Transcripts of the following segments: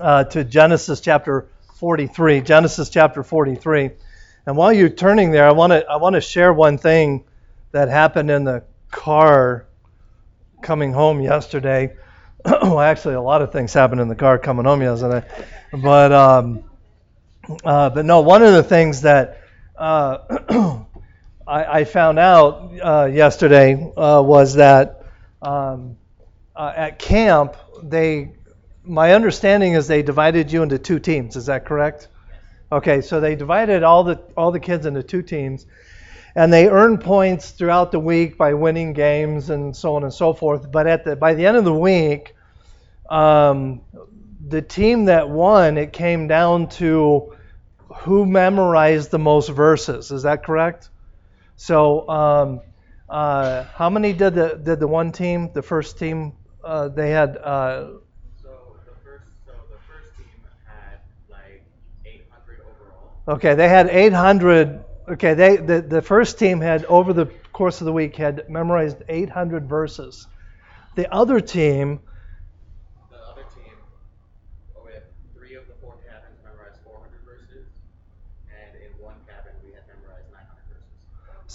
uh, to Genesis chapter 43. Genesis chapter 43. And while you're turning there, I want to I want to share one thing that happened in the car coming home yesterday. well, actually, a lot of things happened in the car coming home yesterday, but um, uh, but no, one of the things that uh, I, I, found out uh, yesterday uh, was that um, uh, at camp they my understanding is they divided you into two teams. Is that correct? Okay, so they divided all the all the kids into two teams, and they earn points throughout the week by winning games and so on and so forth. But at the by the end of the week, um, the team that won, it came down to who memorized the most verses. Is that correct? So, um, uh, how many did the did the one team, the first team? Uh, they had. Uh, so the first, so the first team had like 800 overall. Okay, they had 800. Okay, they the, the first team had over the course of the week had memorized 800 verses. The other team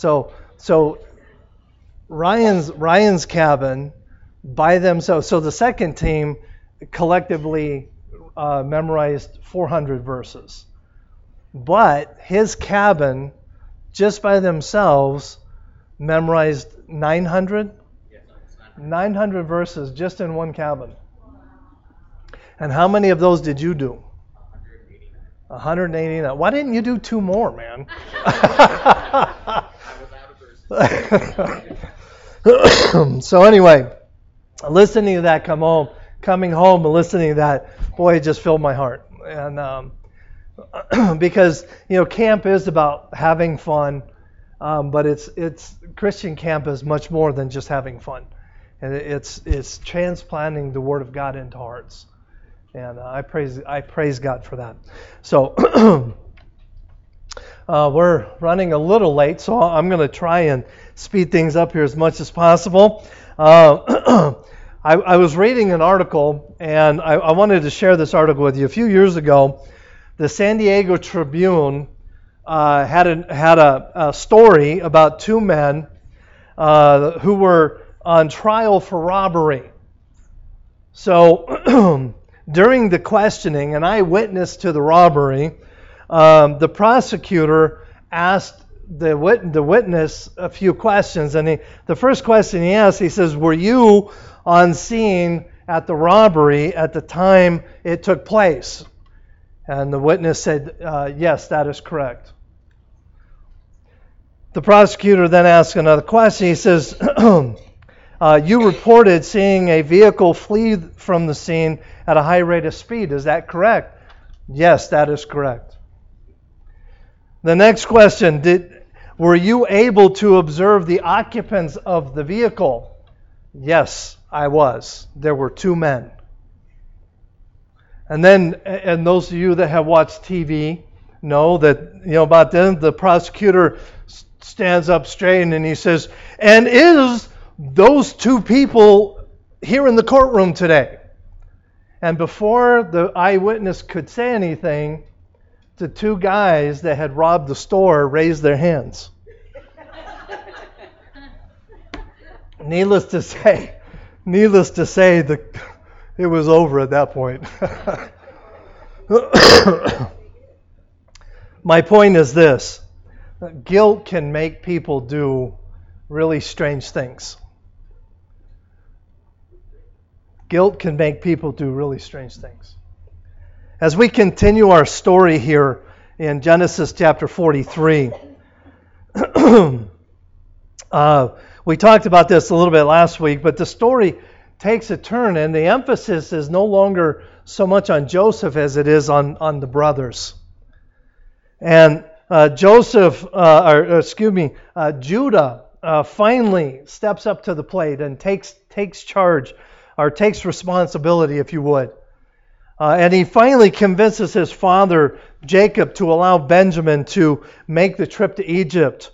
So so Ryan's Ryan's cabin by themselves. So the second team collectively uh, memorized 400 verses, but his cabin just by themselves memorized 900. 900 verses just in one cabin. And how many of those did you do? 189. Why didn't you do two more, man? so anyway, listening to that come home, coming home and listening to that, boy, it just filled my heart. And um, because you know, camp is about having fun, um, but it's it's Christian camp is much more than just having fun, and it's it's transplanting the Word of God into hearts. And uh, I praise I praise God for that. So. Uh, we're running a little late, so I'm going to try and speed things up here as much as possible. Uh, I, I, was reading an article, and I, I, wanted to share this article with you. A few years ago, the San Diego Tribune uh, had, a, had a, a, story about two men uh, who were on trial for robbery. So during the questioning, an eyewitness to the robbery, um, the prosecutor asked the, wit- the witness a few questions. And he, the first question he asked, he says, Were you on scene at the robbery at the time it took place? And the witness said, uh, Yes, that is correct. The prosecutor then asked another question. He says, uh, You reported seeing a vehicle flee from the scene at a high rate of speed. Is that correct? Yes, that is correct. The next question did, Were you able to observe the occupants of the vehicle? Yes, I was. There were two men. And then, and those of you that have watched TV know that, you know, about then the prosecutor stands up straight and he says, And is those two people here in the courtroom today? And before the eyewitness could say anything, the two guys that had robbed the store raised their hands. needless to say, needless to say, the, it was over at that point. My point is this guilt can make people do really strange things. Guilt can make people do really strange things. As we continue our story here in Genesis chapter 43, uh, we talked about this a little bit last week, but the story takes a turn, and the emphasis is no longer so much on Joseph as it is on, on the brothers. And uh, Joseph, uh, or excuse me, uh, Judah uh, finally steps up to the plate and takes takes charge, or takes responsibility, if you would. Uh, and he finally convinces his father, Jacob, to allow Benjamin to make the trip to Egypt.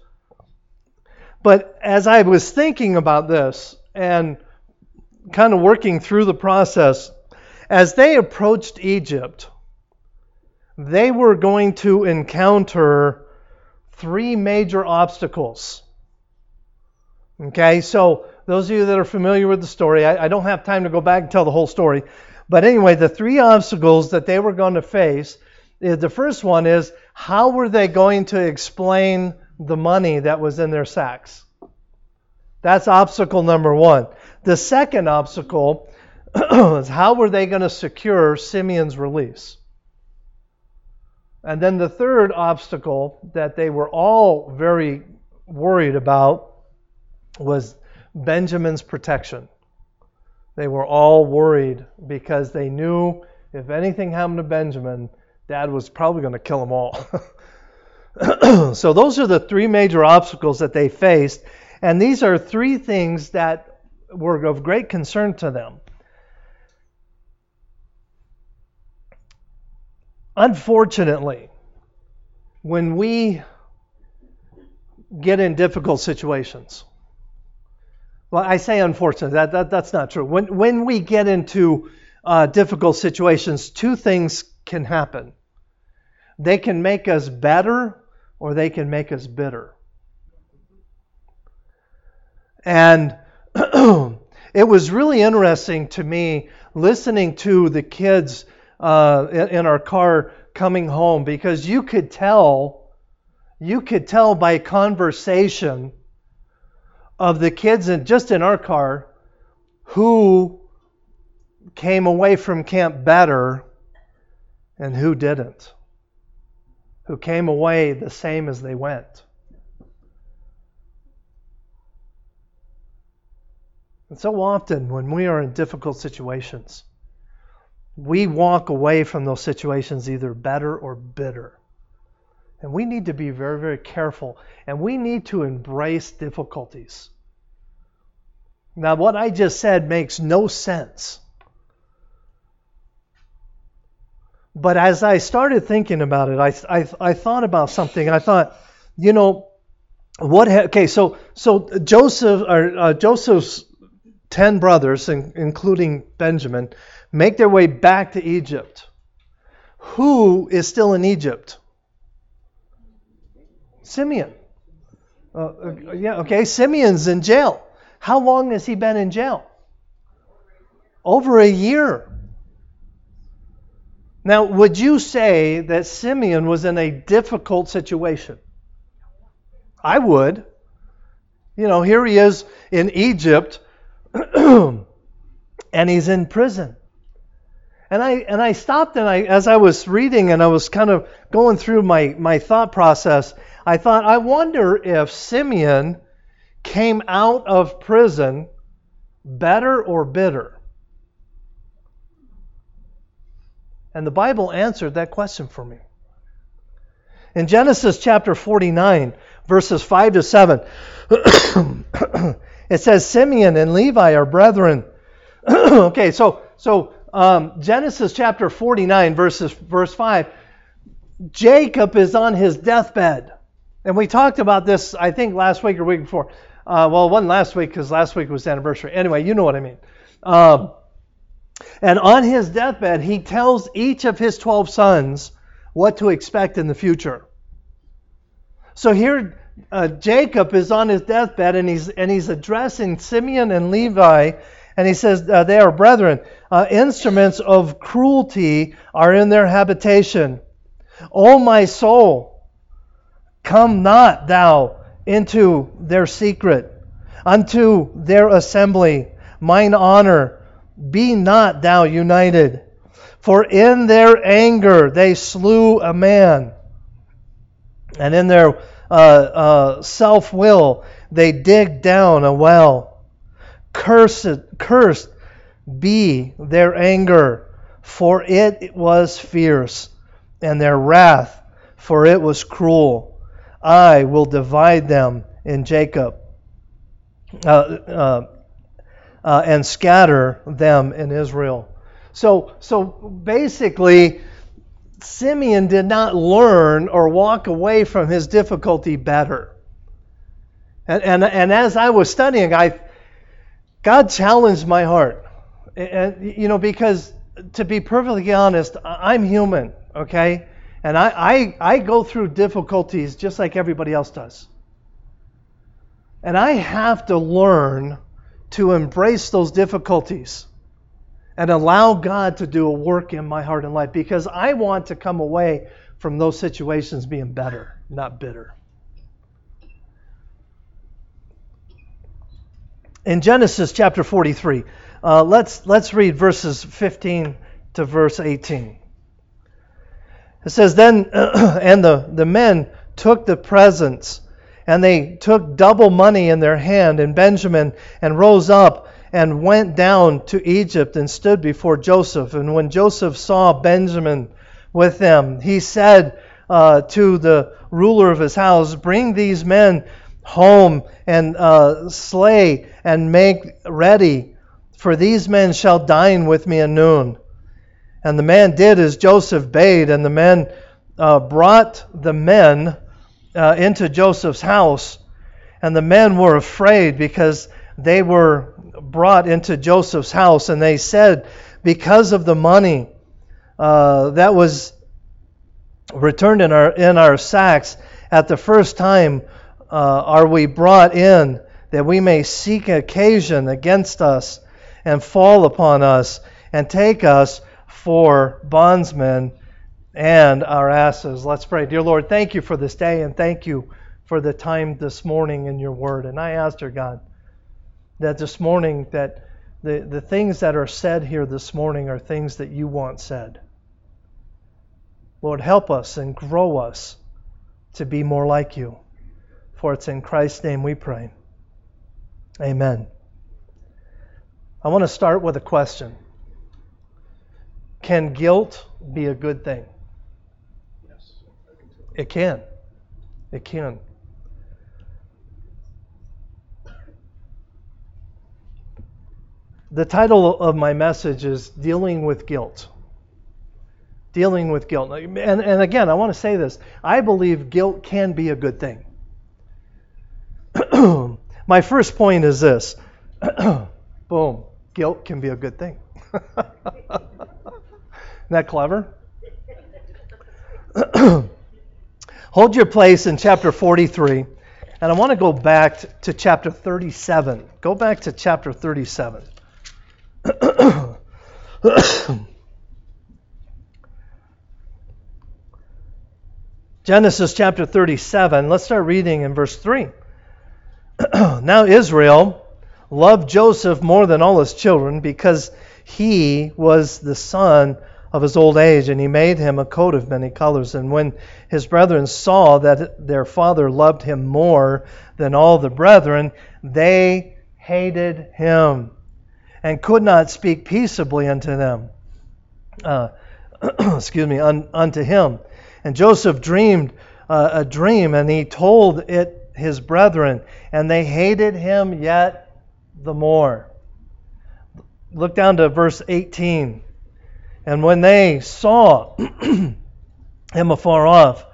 But as I was thinking about this and kind of working through the process, as they approached Egypt, they were going to encounter three major obstacles. Okay, so those of you that are familiar with the story, I, I, don't have time to go back and tell the whole story. But anyway, the three obstacles that they were going to face is the first one is how were they going to explain the money that was in their sacks? That's obstacle number one. The second obstacle is how were they going to secure Simeon's release? And then the third obstacle that they were all very worried about was Benjamin's protection. They were all worried because they knew if anything happened to Benjamin, dad was probably going to kill them all. so, those are the three major obstacles that they faced. And these are three things that were of great concern to them. Unfortunately, when we get in difficult situations, well, I say unfortunately, that, that, that's not true. When, when we get into uh, difficult situations, two things can happen. They can make us better or they can make us bitter. And it was really interesting to me listening to the kids uh, in, our car coming home because you could tell, you could tell by conversation of the kids in, just in our car who came away from camp better and who didn't, who came away the same as they went. And so often, when we are in difficult situations, we walk away from those situations either better or bitter. And we need to be very, very careful. And we need to embrace difficulties. Now, what I just said makes no sense. But as I started thinking about it, I, I, I thought about something. I thought, you know, what? Ha- okay, so so Joseph or uh, Joseph's ten brothers, in, including Benjamin, make their way back to Egypt. Who is still in Egypt? Simeon. Uh, uh, yeah, okay. Simeon's in jail. How long has he been in jail? Over a year. Now, would you say that Simeon was in a difficult situation? I would. You know, here he is in Egypt and he's in prison. And I and I stopped and I as I was reading and I was kind of going through my, my thought process, I thought, I wonder if Simeon came out of prison better or bitter? And the Bible answered that question for me. In Genesis chapter 49, verses 5 to 7, it says, Simeon and Levi are brethren. okay, so so um, Genesis chapter 49, verses verse 5, Jacob is on his deathbed. And we talked about this, I think, last week or week before. Uh, well, wasn't last week because last week was anniversary. Anyway, you know what I mean. Um, and on his deathbed, he tells each of his 12 sons what to expect in the future. So here, uh, Jacob is on his deathbed and he's, and he's addressing Simeon and Levi, and he says, uh, They are brethren. Uh, instruments of cruelty are in their habitation. O my soul, Come not thou into their secret, unto their assembly, mine honor, be not thou united. For in their anger they slew a man, and in their uh, uh, self will they dig down a well. Cursed, cursed be their anger, for it was fierce, and their wrath, for it was cruel. I will divide them in Jacob uh, uh, uh, and scatter them in Israel. So, so basically, Simeon did not learn or walk away from his difficulty better. And, and, and as I was studying, I, God challenged my heart. And, you know, because to be perfectly honest, I'm human, okay? And I, I, I go through difficulties just like everybody else does. And I have to learn to embrace those difficulties and allow God to do a work in my heart and life because I want to come away from those situations being better, not bitter. In Genesis chapter 43, uh, let's, let's read verses 15 to verse 18. It says, Then, and the, the men took the presents, and they took double money in their hand, and Benjamin, and rose up and went down to Egypt and stood before Joseph. And when Joseph saw Benjamin with them, he said uh, to the ruler of his house, Bring these men home and uh, slay and make ready, for these men shall dine with me at noon. And the man did as Joseph bade, and the men uh, brought the men uh, into Joseph's house. And the men were afraid because they were brought into Joseph's house, and they said, Because of the money uh, that was returned in our, in our sacks at the first time, uh, are we brought in that we may seek occasion against us and fall upon us and take us for bondsmen and our asses. Let's pray. Dear Lord, thank you for this day and thank you for the time this morning in your word. And I ask, dear God, that this morning that the, the things that are said here this morning are things that you want said. Lord, help us and grow us to be more like you. For it's in Christ's name we pray. Amen. I want to start with a question Can guilt be a good thing? Yes. It can. It can. The title of my message is Dealing with Guilt. Dealing with guilt. And, and again, I want to say this I believe guilt can be a good thing. my first point is this boom, guilt can be a good thing. Isn't that clever? Hold your place in chapter 43, and I want to go back to chapter 37. Go back to chapter 37. Genesis chapter 37. Let's start reading in verse 3. now Israel loved Joseph more than all his children because he was the son of his old age, and he made him a coat of many colors. And when his brethren saw that their father loved him more than all the brethren, they hated him and could not speak peaceably unto them. Uh, excuse me, un, unto him. And Joseph dreamed uh, a dream, and he told it his brethren, and they hated him yet the more. Look down to verse 18. And when they saw him afar off,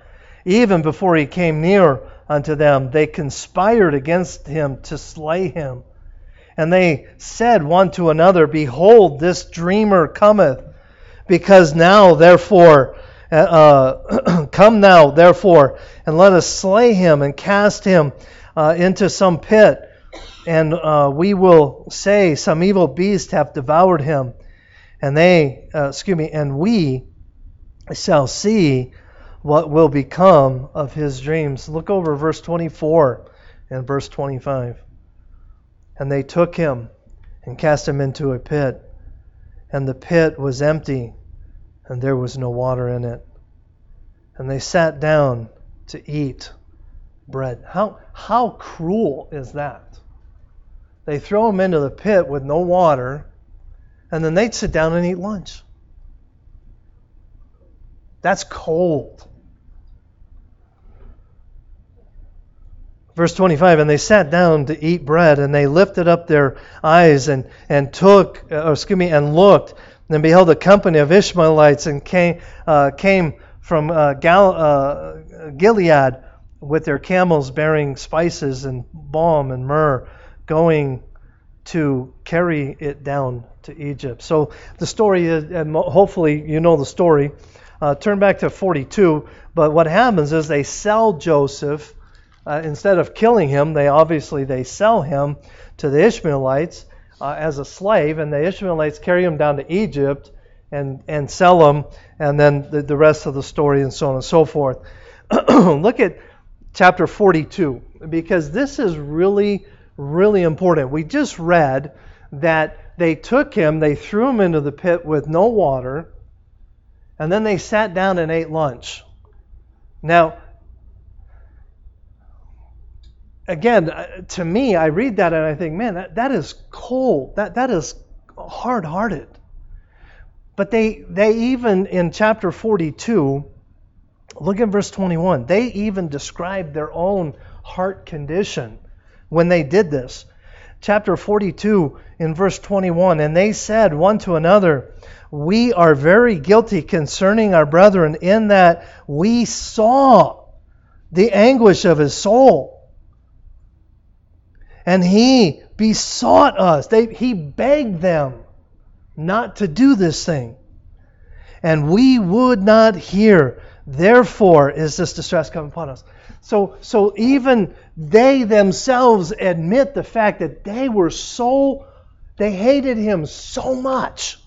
even before he came near unto them, they conspired against him to slay him. And they said one to another, Behold, this dreamer cometh, because now, therefore, uh, come now, therefore, and let us slay him and cast him uh, into some pit, and uh, we will say, Some evil beast hath devoured him, and they, uh, excuse me, and we shall see what will become of his dreams. Look over verse 24 and verse 25. And they took him and cast him into a pit, and the pit was empty, and there was no water in it. And they sat down to eat bread. How, how cruel is that? They throw him into the pit with no water, and then they'd sit down and eat lunch. That's cold. Verse 25, and they sat down to eat bread, and they lifted up their eyes and, and took, uh, or excuse me, and looked, and beheld a company of Ishmaelites, and came, uh, came from uh, Gal- uh, Gilead with their camels bearing spices and balm and myrrh, going to carry it down to Egypt. So the story is, and hopefully you know the story. Uh, turn back to 42. But what happens is they sell Joseph. Uh, instead of killing him, they obviously they sell him to the Ishmaelites uh, as a slave, and the Ishmaelites carry him down to Egypt and and sell him, and then the, the rest of the story and so on and so forth. Look at chapter 42 because this is really really important. We just read that they took him, they threw him into the pit with no water, and then they sat down and ate lunch. Now, again, uh, to me, I read that and I think, man, that, that is cold. That, that is hard hearted. But they, they even, in chapter 42, look at verse 21, they even describe their own heart condition when they did this. Chapter 42, in verse 21, and they said one to another, We are very guilty concerning our brethren, in that we saw the anguish of his soul. And he besought us, they, he begged them not to do this thing. And we would not hear. Therefore is this distress come upon us. So, so even they themselves admit the fact that they were so, they hated him so much,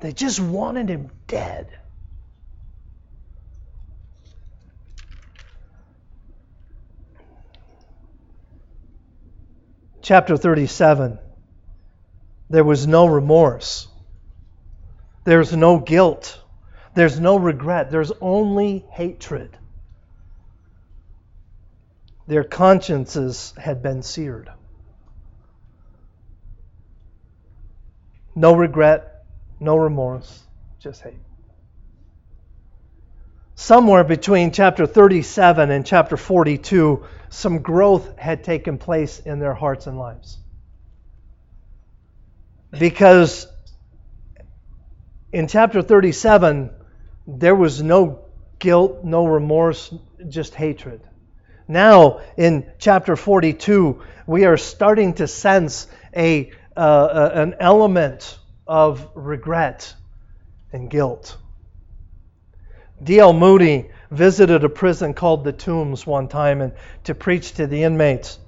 they just wanted him dead. Chapter 37 there was no remorse, there's no guilt, there's no regret, there's only hatred. Their consciences had been seared. No regret, no remorse, just hate. Somewhere between chapter 37 and chapter 42, some growth had taken place in their hearts and lives. Because in chapter 37, there was no guilt, no remorse, just hatred. Now, in chapter 42, we are starting to sense a, uh, an element of regret and guilt. D.L. Moody visited a prison called the Tombs one time and to preach to the inmates.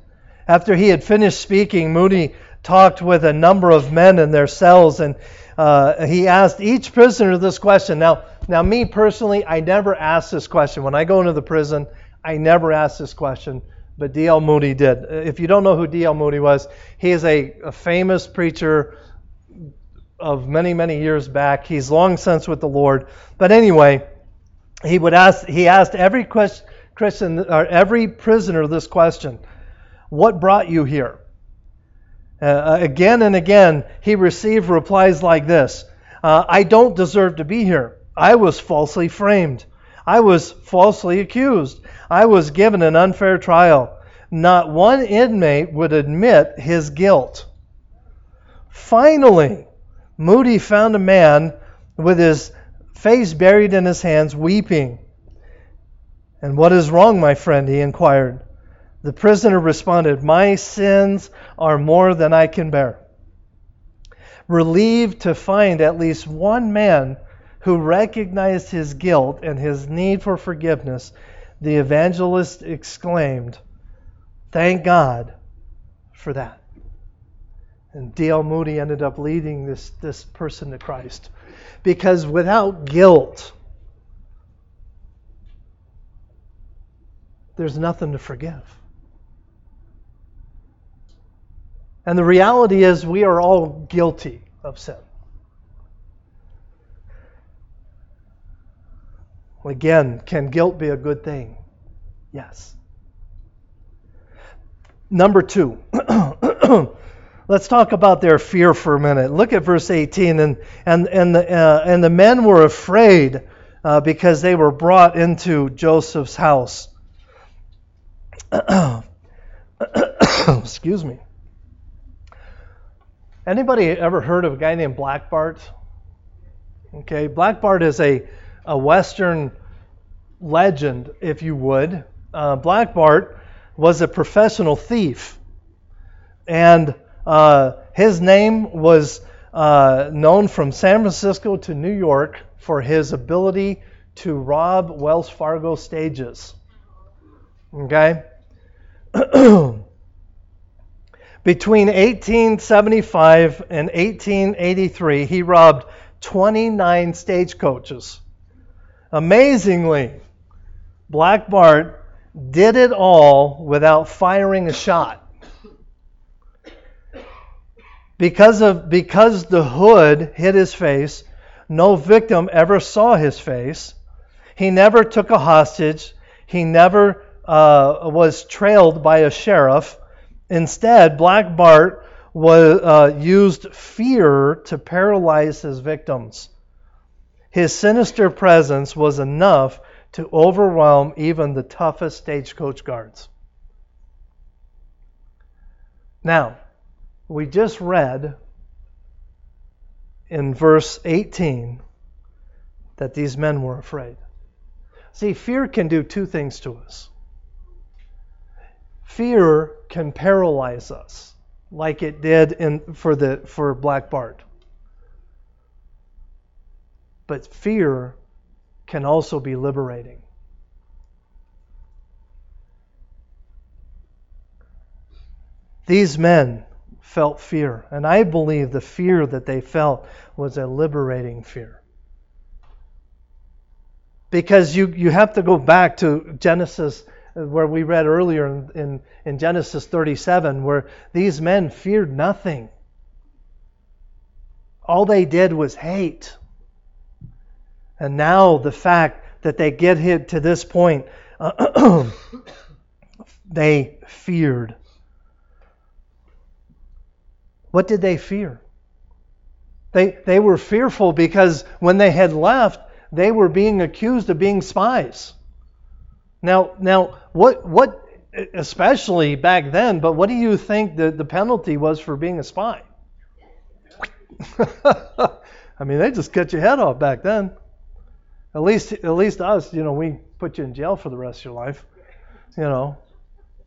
After he had finished speaking, Moody talked with a number of men in their cells and uh, he asked each prisoner this question. Now, now, me personally, I never ask this question. When I go into the prison, I never asked this question, but D.L. Moody did. If you don't know who D.L. Moody was, he is a, a famous preacher of many, many years back. He's long since with the Lord. But anyway, he would ask. He asked every Christian or every prisoner this question: "What brought you here?" Uh, again and again, he received replies like this: uh, "I don't deserve to be here. I was falsely framed. I was falsely accused. I was given an unfair trial. Not one inmate would admit his guilt. Finally, Moody found a man with his face buried in his hands, weeping. And what is wrong, my friend? he inquired. The prisoner responded, My sins are more than I can bear. Relieved to find at least one man who recognized his guilt and his need for forgiveness, the evangelist exclaimed, Thank God for that. And D.L. Moody ended up leading this, this person to Christ. Because without guilt, there's nothing to forgive. And the reality is, we are all guilty of sin. Again, can guilt be a good thing? Yes. Number two, let's talk about their fear for a minute. Look at verse 18. And, and, and, the, uh, and the men were afraid uh, because they were brought into Joseph's house. Excuse me. Anybody ever heard of a guy named Black Bart? Okay, Black Bart is a a Western legend, if you would. Uh, Black Bart was a professional thief, and uh, his name was uh, known from San Francisco to New York for his ability to rob Wells Fargo stages. Okay? Between 1875 and 1883, he robbed 29 stagecoaches. Amazingly, Black Bart did it all without firing a shot. Because of because the hood hid his face, no victim ever saw his face. He never took a hostage. He never uh, was trailed by a sheriff. Instead, Black Bart was, uh, used fear to paralyze his victims. His sinister presence was enough to overwhelm even the toughest stagecoach guards. Now, we just read in verse 18 that these men were afraid. See, fear can do two things to us. Fear can paralyze us, like it did in, for, the, for Black Bart. But fear can also be liberating. These men felt fear, and I believe the fear that they felt was a liberating fear. Because you, you have to go back to Genesis, where we read earlier in, in, in Genesis 37, where these men feared nothing. All they did was hate. And now the fact that they get hit to this point, uh, they feared. What did they fear? They, they were fearful because when they had left, they were being accused of being spies. Now, now what, what, especially back then, but what do you think the, the penalty was for being a spy? I mean, they just cut your head off back then. At least, at least us, you know, we put you in jail for the rest of your life, you know.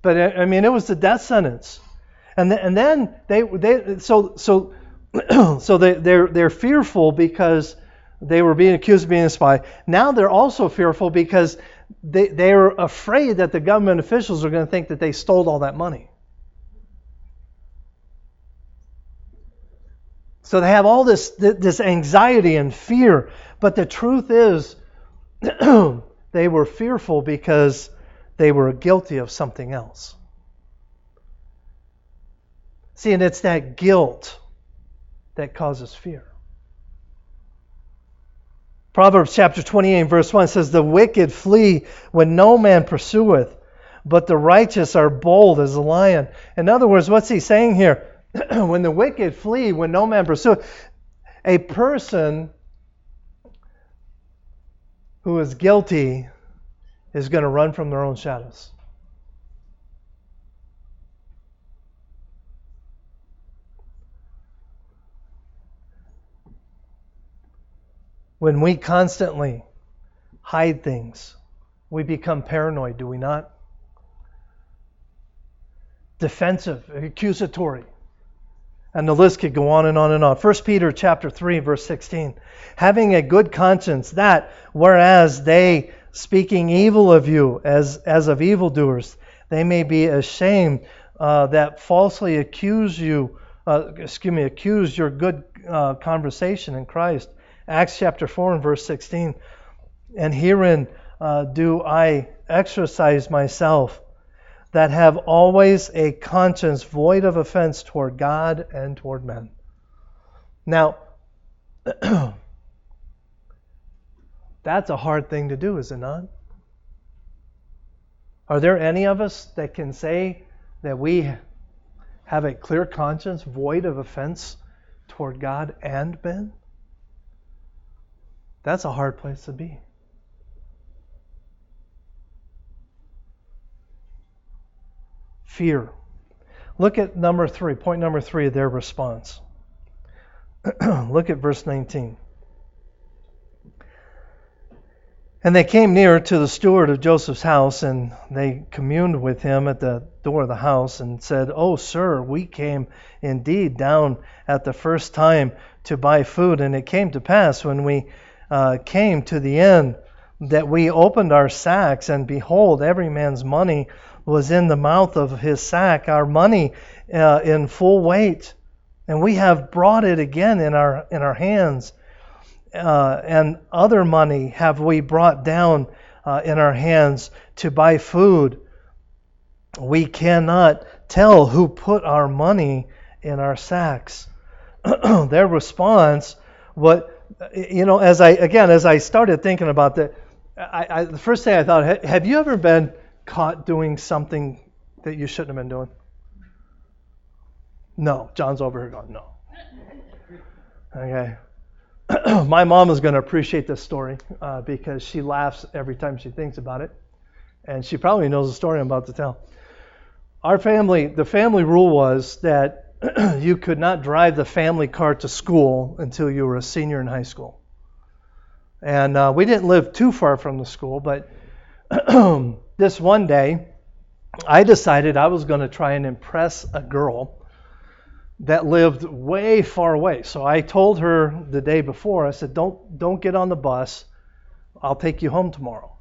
But I mean, it was the death sentence, and then, and then they they so so so they they're they're fearful because they were being accused of being a spy. Now they're also fearful because they they're afraid that the government officials are going to think that they stole all that money. So they have all this this anxiety and fear but the truth is, they were fearful because they were guilty of something else. See, and it's that guilt that causes fear. Proverbs chapter 28, verse 1 says, The wicked flee when no man pursueth, but the righteous are bold as a lion. In other words, what's he saying here? when the wicked flee, when no man pursueth, a person who is guilty is going to run from their own shadows. When we constantly hide things, we become paranoid, do we not? Defensive, accusatory. And the list could go on and on and on. 1 Peter chapter 3 verse 16. Having a good conscience that whereas they speaking evil of you as as of evildoers, they may be ashamed uh, that falsely accuse you uh, excuse me accuse your good uh, conversation in Christ. Acts chapter 4 and verse 16. And herein uh, do I exercise myself that have always a conscience void of offense toward God and toward men. Now, that's a hard thing to do, is it not? Are there any of us that can say that we have a clear conscience void of offense toward God and men? That's a hard place to be. fear. Look at number three, point number three of their response. Look at verse 19. And they came near to the steward of Joseph's house, and they communed with him at the door of the house, and said, Oh, sir, we came indeed down at the first time to buy food. And it came to pass when we uh, came to the end that we opened our sacks, and behold, every man's money was in the mouth of his sack, our money uh, in full weight. And we have brought it again in our, in our hands uh, and other money have we brought down uh, in our hands to buy food. We cannot tell who put our money in our sacks. Their response, what you know, as I again as I started thinking about that, I, I, the first thing I thought, have you ever been caught doing something that you shouldn't have been doing? No, John's over here going, no. Okay. my mom is going to appreciate this story uh, because she laughs every time she thinks about it, and she probably knows the story I'm about to tell. Our family, the family rule was that you could not drive the family car to school until you were a senior in high school. And uh, we didn't live too far from the school, but this one day, I decided I was going to try and impress a girl that lived way far away. So I told her the day before, I said, Don't don't get on the bus. I'll take you home tomorrow.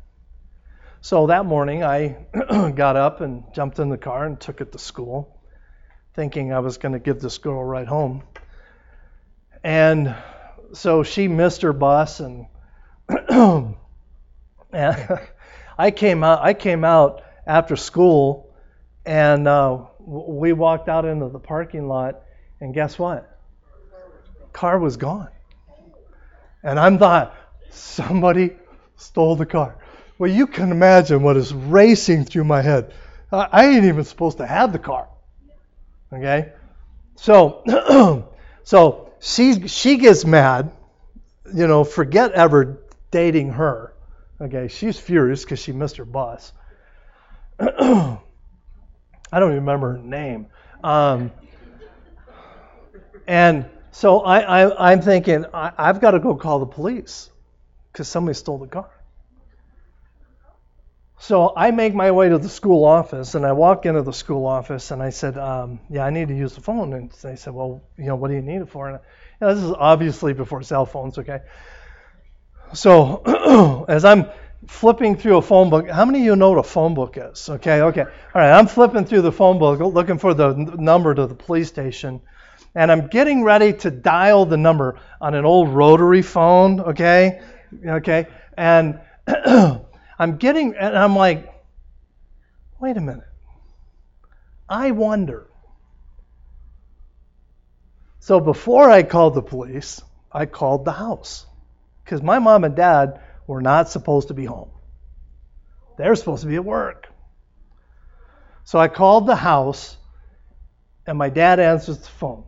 So that morning I got up and jumped in the car and took it to school, thinking I was going to give this girl a ride home. And so she missed her bus and, and I came out I came out after school and uh, we walked out into the parking lot and guess what? Car was gone. And I'm thought, somebody stole the car. Well, you can imagine what is racing through my head. I ain't even supposed to have the car. Okay? So so she she gets mad, you know, forget ever dating her. Okay, she's furious because she missed her bus. I don't even remember her name. Um, and so I, I, am thinking, I, I've got to go call the police because somebody stole the car. So I make my way to the school office, and I walk into the school office, and I said, um, "Yeah, I need to use the phone." And they said, "Well, you know, what do you need it for?" And you know, this is obviously before cell phones, okay? So as I'm flipping through a phone book, how many of you know what a phone book is? Okay, okay, all right. I'm flipping through the phone book, looking for the number to the police station, and I'm getting ready to dial the number on an old rotary phone, okay? Okay? And I'm getting, and I'm like, wait a minute. I wonder. So before I called the police, I called the house because my mom and dad were not supposed to be home. They're supposed to be at work. So I called the house, and my dad answers the phone.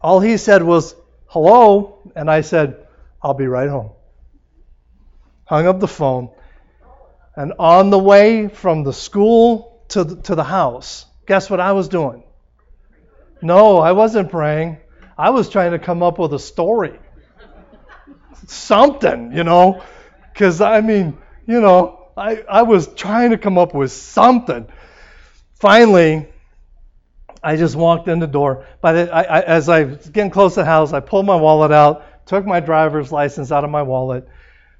All he said was, hello, and I said, I'll be right home. Hung up the phone, and on the way from the school to the, to the house, guess what I was doing? No, I wasn't praying. I was trying to come up with a story. Something, you know, because I mean, you know, I, I was trying to come up with something. Finally, I just walked in the door. By the, I, I, as I was getting close to the house, I pulled my wallet out, took my driver's license out of my wallet,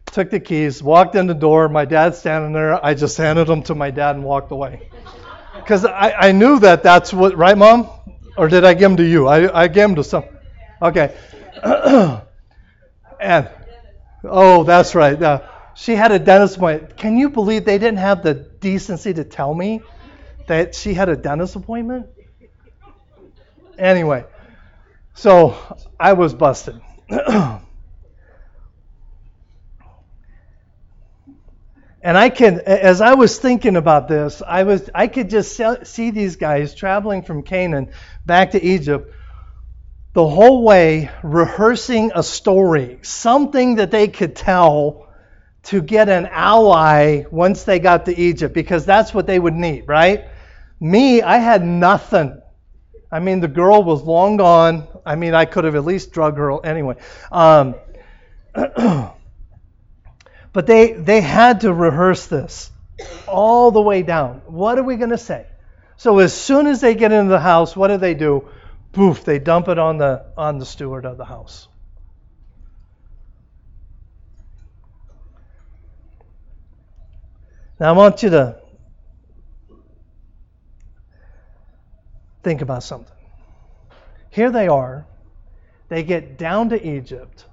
took the keys, walked in the door. My dad's standing there. I just handed them to my dad and walked away. Because I, I knew that that's what, right, Mom? Or did I give them to you? I, I gave them to some. Okay. and, oh, that's right. Uh, she had a dentist appointment. Can you believe they didn't have the decency to tell me that she had a dentist appointment? Anyway, so I was busted. and I can, as I was thinking about this, I was, I could just see these guys traveling from Canaan back to Egypt, the whole way rehearsing a story, something that they could tell to get an ally once they got to Egypt, because that's what they would need, right? Me, I had nothing. I mean, the girl was long gone. I mean, I could have at least drug her anyway. Um, But they, they had to rehearse this all the way down. What are we going to say? So as soon as they get into the house, what do they do? Poof, they dump it on the on the steward of the house. Now I want you to think about something. Here they are. They get down to Egypt.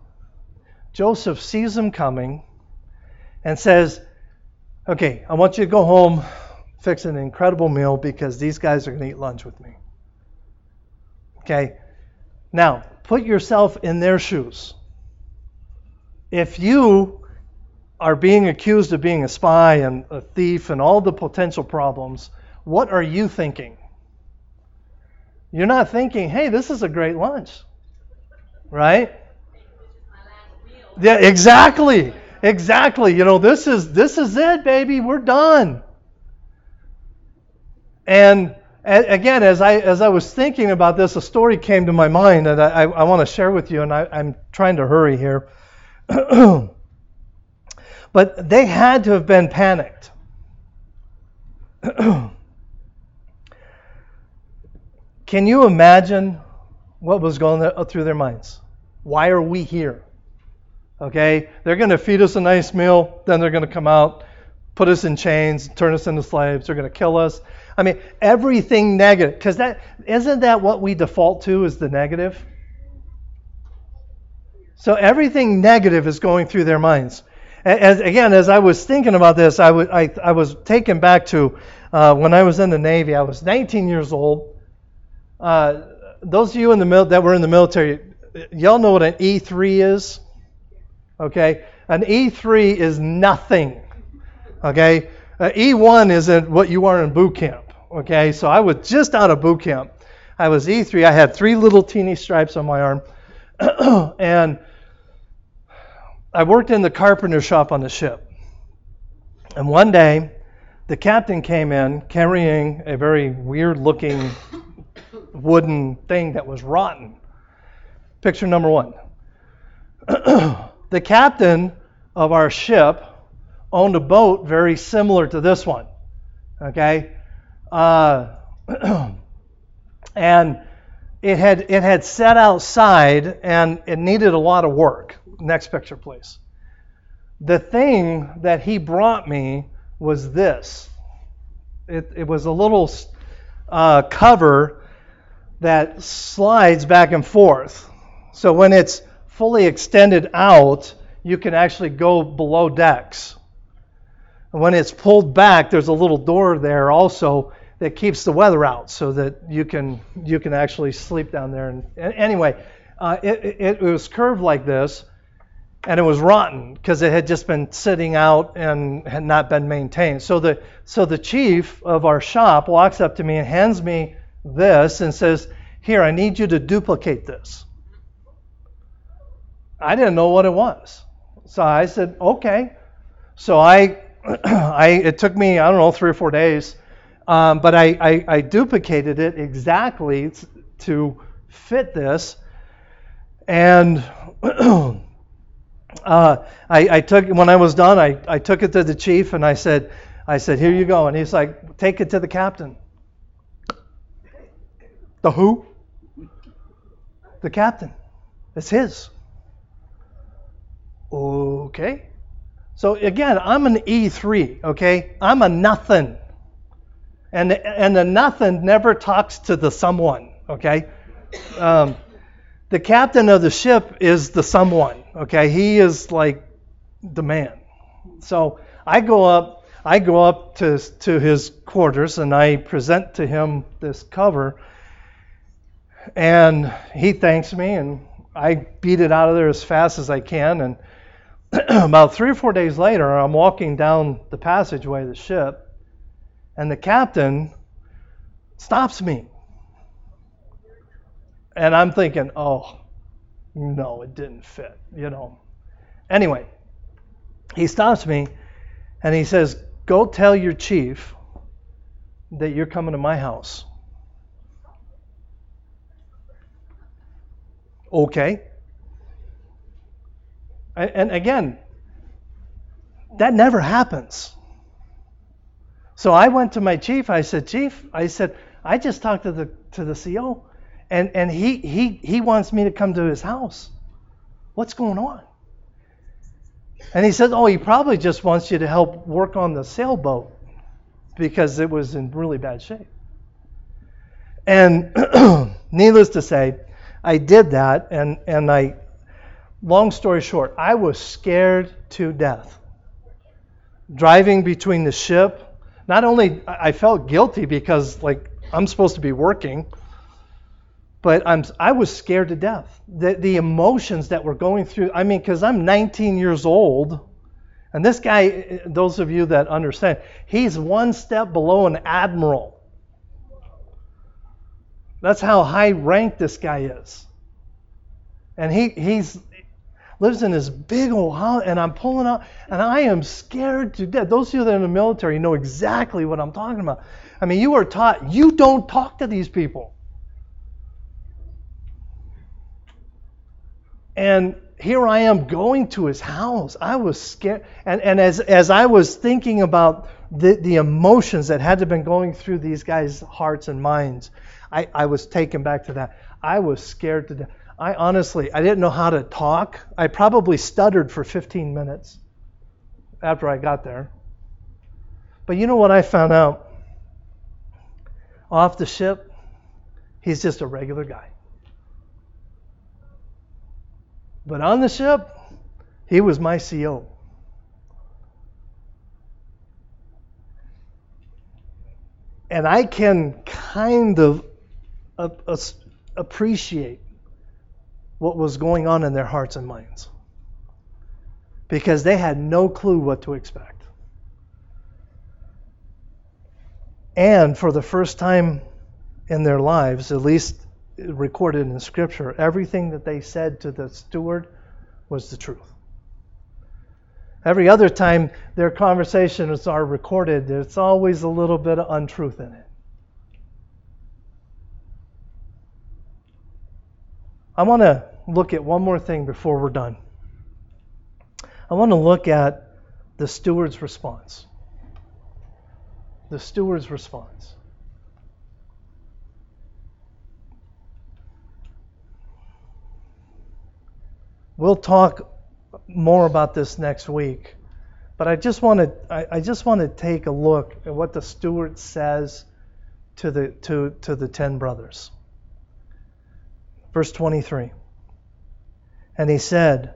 Joseph sees them coming and says, Okay, I want you to go home, fix an incredible meal because these guys are going to eat lunch with me. Okay? Now, put yourself in their shoes. If you are being accused of being a spy and a thief and all the potential problems, what are you thinking? You're not thinking, hey, this is a great lunch. Right? Yeah, exactly. Exactly. You know, this is this is it, baby. We're done. And again, as I as I was thinking about this, a story came to my mind that I, I want to share with you, and I, I'm trying to hurry here. but they had to have been panicked. Can you imagine what was going through their minds? Why are we here? Okay, they're going to feed us a nice meal, then they're going to come out, put us in chains, turn us into slaves. They're going to kill us. I mean, everything negative, because that isn't that what we default to is the negative. So everything negative is going through their minds. As, again, as I was thinking about this, I, w- I, I was taken back to uh, when I was in the Navy. I was 19 years old. Uh, those of you in the mil- that were in the military, y'all know what an E3 is? Okay, an E3 is nothing. Okay, uh, E1 isn't what you are in boot camp. Okay, so I was just out of boot camp. I was E3. I had three little teeny stripes on my arm, and I worked in the carpenter shop on the ship. And one day, the captain came in carrying a very weird looking wooden thing that was rotten. Picture number one. the captain of our ship owned a boat very similar to this one. Okay? Uh, and it had, it had set outside and it needed a lot of work. Next picture, please. The thing that he brought me was this it, it was a little uh, cover that slides back and forth. So when it's fully extended out, you can actually go below decks. And when it's pulled back, there's a little door there also that keeps the weather out, so that you can you can actually sleep down there. And, anyway, uh, it, it, it was curved like this, and it was rotten because it had just been sitting out and had not been maintained. So the so the chief of our shop walks up to me and hands me this and says, "Here, I need you to duplicate this." I didn't know what it was. So I said, okay. So I, I it took me, I don't know, three or four days, um, but I, I, I duplicated it exactly to fit this. And uh, I, I took when I was done, I, I took it to the chief and I said, I said, here you go. And he's like, take it to the captain. The who? The captain. It's his. Okay. So again, I'm an E3, okay? I'm a nothing. And, and the nothing never talks to the someone, okay? Um, the captain of the ship is the someone, okay? He is like the man. So I go up, I go up to, to his quarters and I present to him this cover. And he thanks me and I beat it out of there as fast as I can and about three or four days later, I'm walking down the passageway of the ship, and the captain stops me. And I'm thinking, oh, no, it didn't fit, you know. Anyway, he stops me and he says, Go tell your chief that you're coming to my house. Okay. And again, That never happens. So I went to my chief. I said, Chief, I said, I just talked to the to the CO, and and he he he wants me to come to his house. What's going on? And he said, Oh, he probably just wants you to help work on the sailboat because it was in really bad shape. And needless to say, I did that, and and I, long story short, I was scared to death. Driving between the ship not only I felt guilty because like I'm supposed to be working, but I'm I was scared to death. The the emotions that were going through. I mean, because I'm 19 years old, and this guy, those of you that understand, he's one step below an admiral. That's how high ranked this guy is. And he he's lives in this big old house, and I'm pulling up, and I am scared to death. Those of you that are in the military know exactly what I'm talking about. I mean, you are taught you don't talk to these people. And here I am going to his house. I was scared. And, and as, as I was thinking about the, the emotions that had to have been going through these guys' hearts and minds, I, I was taken back to that. I was scared to death. I honestly, I didn't know how to talk. I probably stuttered for 15 minutes after I got there. But you know what I found out? Off the ship, he's just a regular guy. But on the ship, he was my CO. And I can kind of appreciate what was going on in their hearts and minds because they had no clue what to expect. And for the first time in their lives, at least recorded in Scripture, everything that they said to the steward was the truth. Every other time their conversations are recorded, there's always a little bit of untruth in it. I want to look at one more thing before we're done. I want to look at the steward's response. The steward's response. We'll talk more about this next week, but I just want to I, I just want to take a look at what the steward says to the to to the ten brothers. Verse 23. And he said,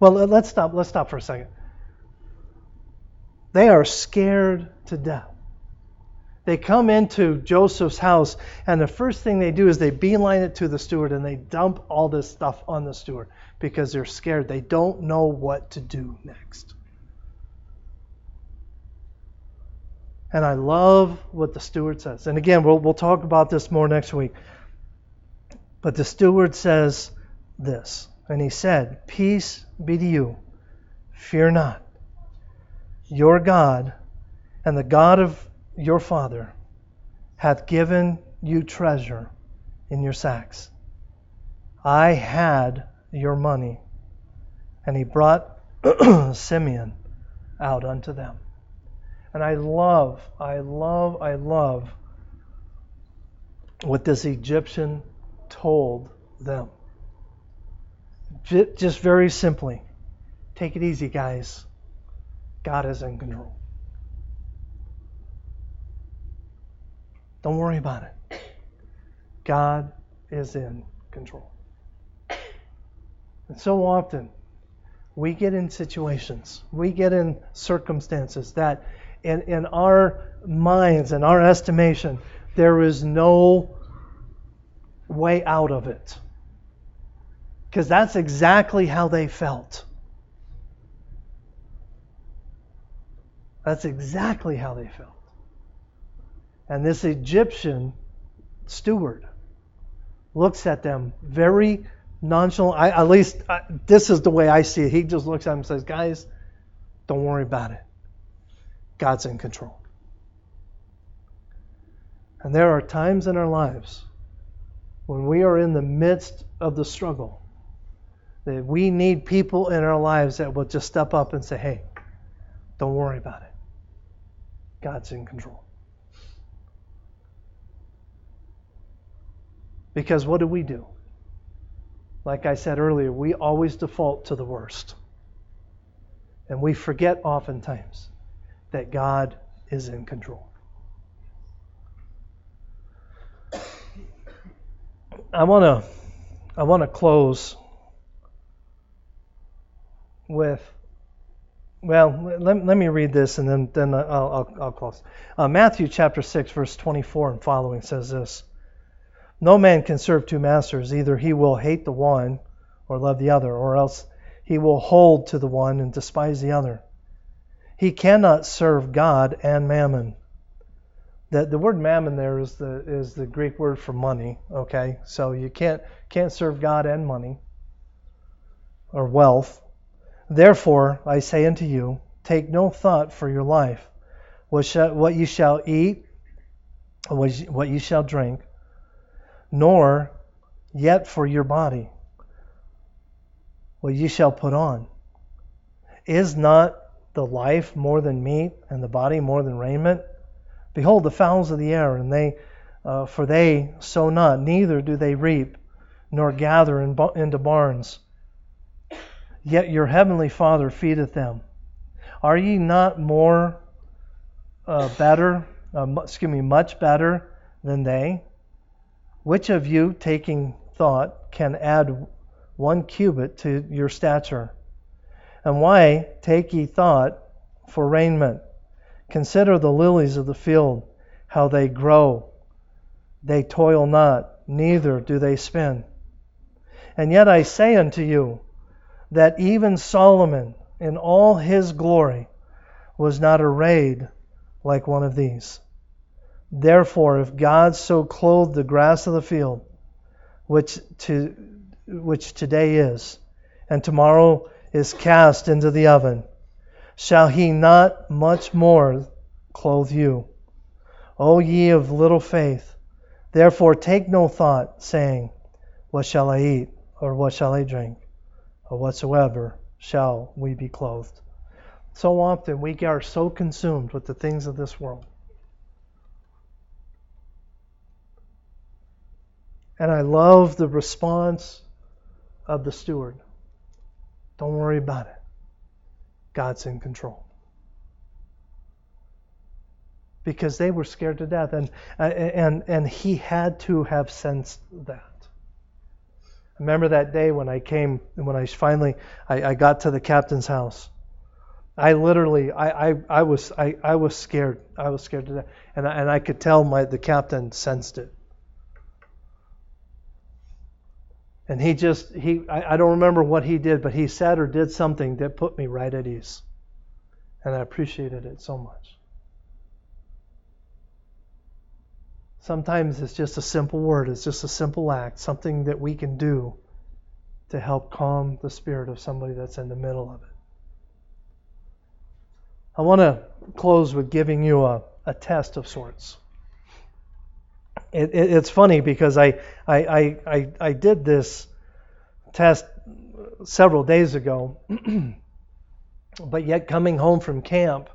well, let's stop, let's stop for a second. They are scared to death. They come into Joseph's house, and the first thing they do is they beeline it to the steward and they dump all this stuff on the steward because they're scared. They don't know what to do next. And I love what the steward says. And again, we'll, we'll talk about this more next week. But the steward says this, and he said, Peace be to you, fear not. Your God and the God of your father hath given you treasure in your sacks. I had your money. And he brought Simeon out unto them. And I love, I love, I love what this Egyptian told them. Just very simply, take it easy, guys. God is in control. Don't worry about it. God is in control. And so often, we get in situations, we get in circumstances that, in, in our minds and our estimation, there is no way out of it. Because that's exactly how they felt. That's exactly how they felt. And this Egyptian steward looks at them very nonchalant. I, at least I, this is the way I see it. He just looks at them and says, Guys, don't worry about it. God's in control. And there are times in our lives when we are in the midst of the struggle, that we need people in our lives that will just step up and say, hey, Don't worry about it. God's in control. Because what do we do? Like I said earlier, we always default to the worst. And we forget oftentimes that God is in control. I want to I want to close with well, let, let me read this and then, then I'll, I'll, I'll close. Uh, Matthew chapter 6, verse 24 and following says this No man can serve two masters. Either he will hate the one or love the other, or else he will hold to the one and despise the other. He cannot serve God and mammon. The, the word mammon there is the, is the Greek word for money, okay? So you can't, can't serve God and money or wealth. Therefore, I say unto you, take no thought for your life, what, shall, what you shall eat, what you shall drink, nor yet for your body, what you shall put on. Is not the life more than meat, and the body more than raiment? Behold the fowls of the air, and they, uh, for they sow not, neither do they reap, nor gather in, into barns yet your heavenly Father feedeth them. Are ye not more uh, better, uh, excuse me, much better than they? Which of you, taking thought, can add one cubit to your stature? And why take ye thought for raiment? Consider the lilies of the field, how they grow. They toil not, neither do they spin. And yet I say unto you, that even Solomon, in all his glory, was not arrayed like one of these. Therefore, if God so clothed the grass of the field, which, to, which today is, and tomorrow is cast into the oven, shall he not much more clothe you? O ye of little faith, therefore take no thought, saying, What shall I eat, or what shall I drink? or whatsoever shall we be clothed. So often we are so consumed with the things of this world. And I love the response of the steward. Don't worry about it. God's in control. Because they were scared to death, and, uh, and, and he had to have sensed that. I remember that day when I came, when I finally, I, I got to the captain's house. I literally, I, I, I was, I, I was scared. I was scared to death, and I, and I could tell my the captain sensed it. And he just, he, I, I don't remember what he did, but he said or did something that put me right at ease, and I appreciated it so much. Sometimes it's just a simple word, it's just a simple act, something that we can do to help calm the spirit of somebody that's in the middle of it. I want to close with giving you a, a test of sorts. It, it, it's funny because I, I, I, I, did this test several days ago, but yet coming home from camp,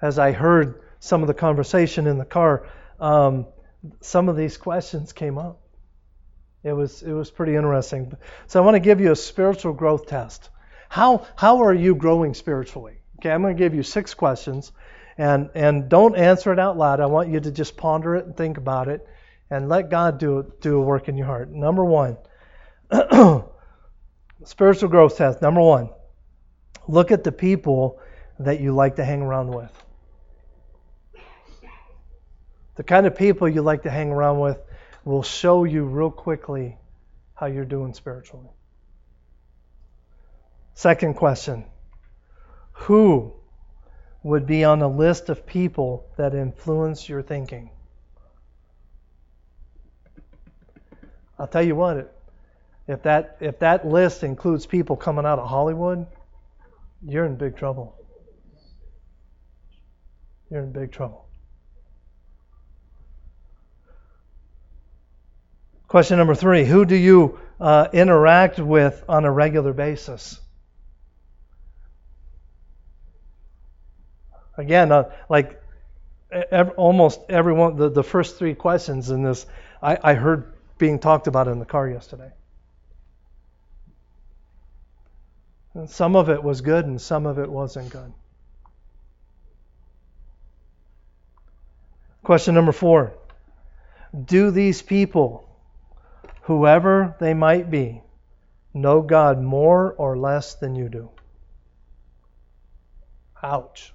as I heard some of the conversation in the car, um, some of these questions came up. It was it was pretty interesting. So I want to give you a spiritual growth test. How how are you growing spiritually? Okay, I'm going to give you six questions, and and don't answer it out loud. I want you to just ponder it and think about it, and let God do do a work in your heart. Number one, spiritual growth test. Number one, look at the people that you like to hang around with. The kind of people you like to hang around with will show you real quickly how you're doing spiritually. Second question Who would be on a list of people that influence your thinking? I'll tell you what, if that, if that list includes people coming out of Hollywood, you're in big trouble. You're in big trouble. Question number three Who do you uh, interact with on a regular basis? Again, uh, like ev- almost everyone, the, the first three questions in this, I, I heard being talked about in the car yesterday. And some of it was good and some of it wasn't good. Question number four Do these people, whoever they might be, know God more or less than you do? Ouch.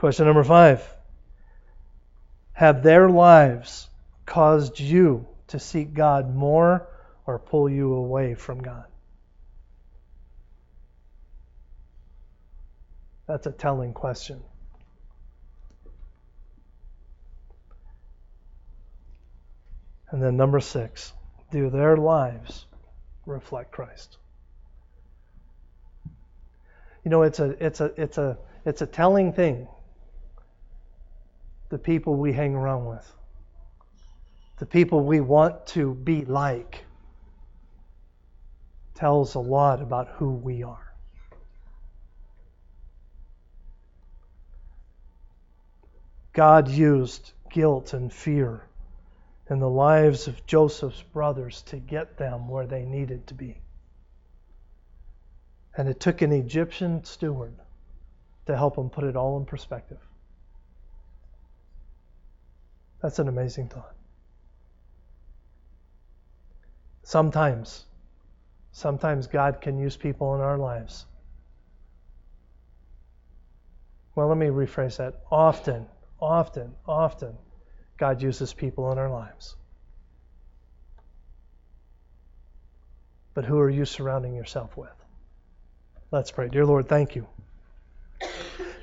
Question number five Have their lives caused you to seek God more or pull you away from God? That's a telling question. And then number six, do their lives reflect Christ? You know, it's a it's a it's a it's a telling thing. The people we hang around with, the people we want to be like, tells a lot about who we are. God used guilt and fear in the lives of Joseph's brothers to get them where they needed to be. And it took an Egyptian steward to help him put it all in perspective. That's an amazing thought. Sometimes, sometimes God can use people in our lives. Well, let me rephrase that. Often, often, often, God uses people in our lives. But who are you surrounding yourself with? Let's pray. Dear Lord, thank you.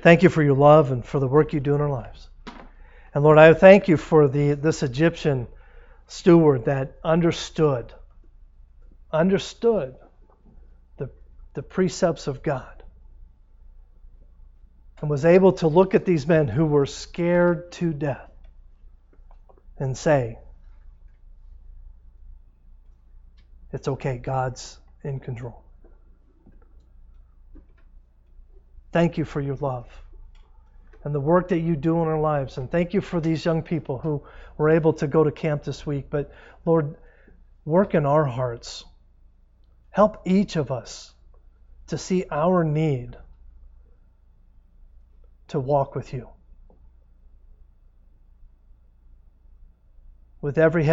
Thank you for your love and for the work you do in our lives. And Lord, I thank you for the this Egyptian steward that understood understood the, the precepts of God and was able to look at these men who were scared to death and say, It's okay, God's in control. Thank you for your love and the work that you do in our lives. And thank you for these young people who were able to go to camp this week. But Lord, work in our hearts. Help each of us to see our need to walk with you. With every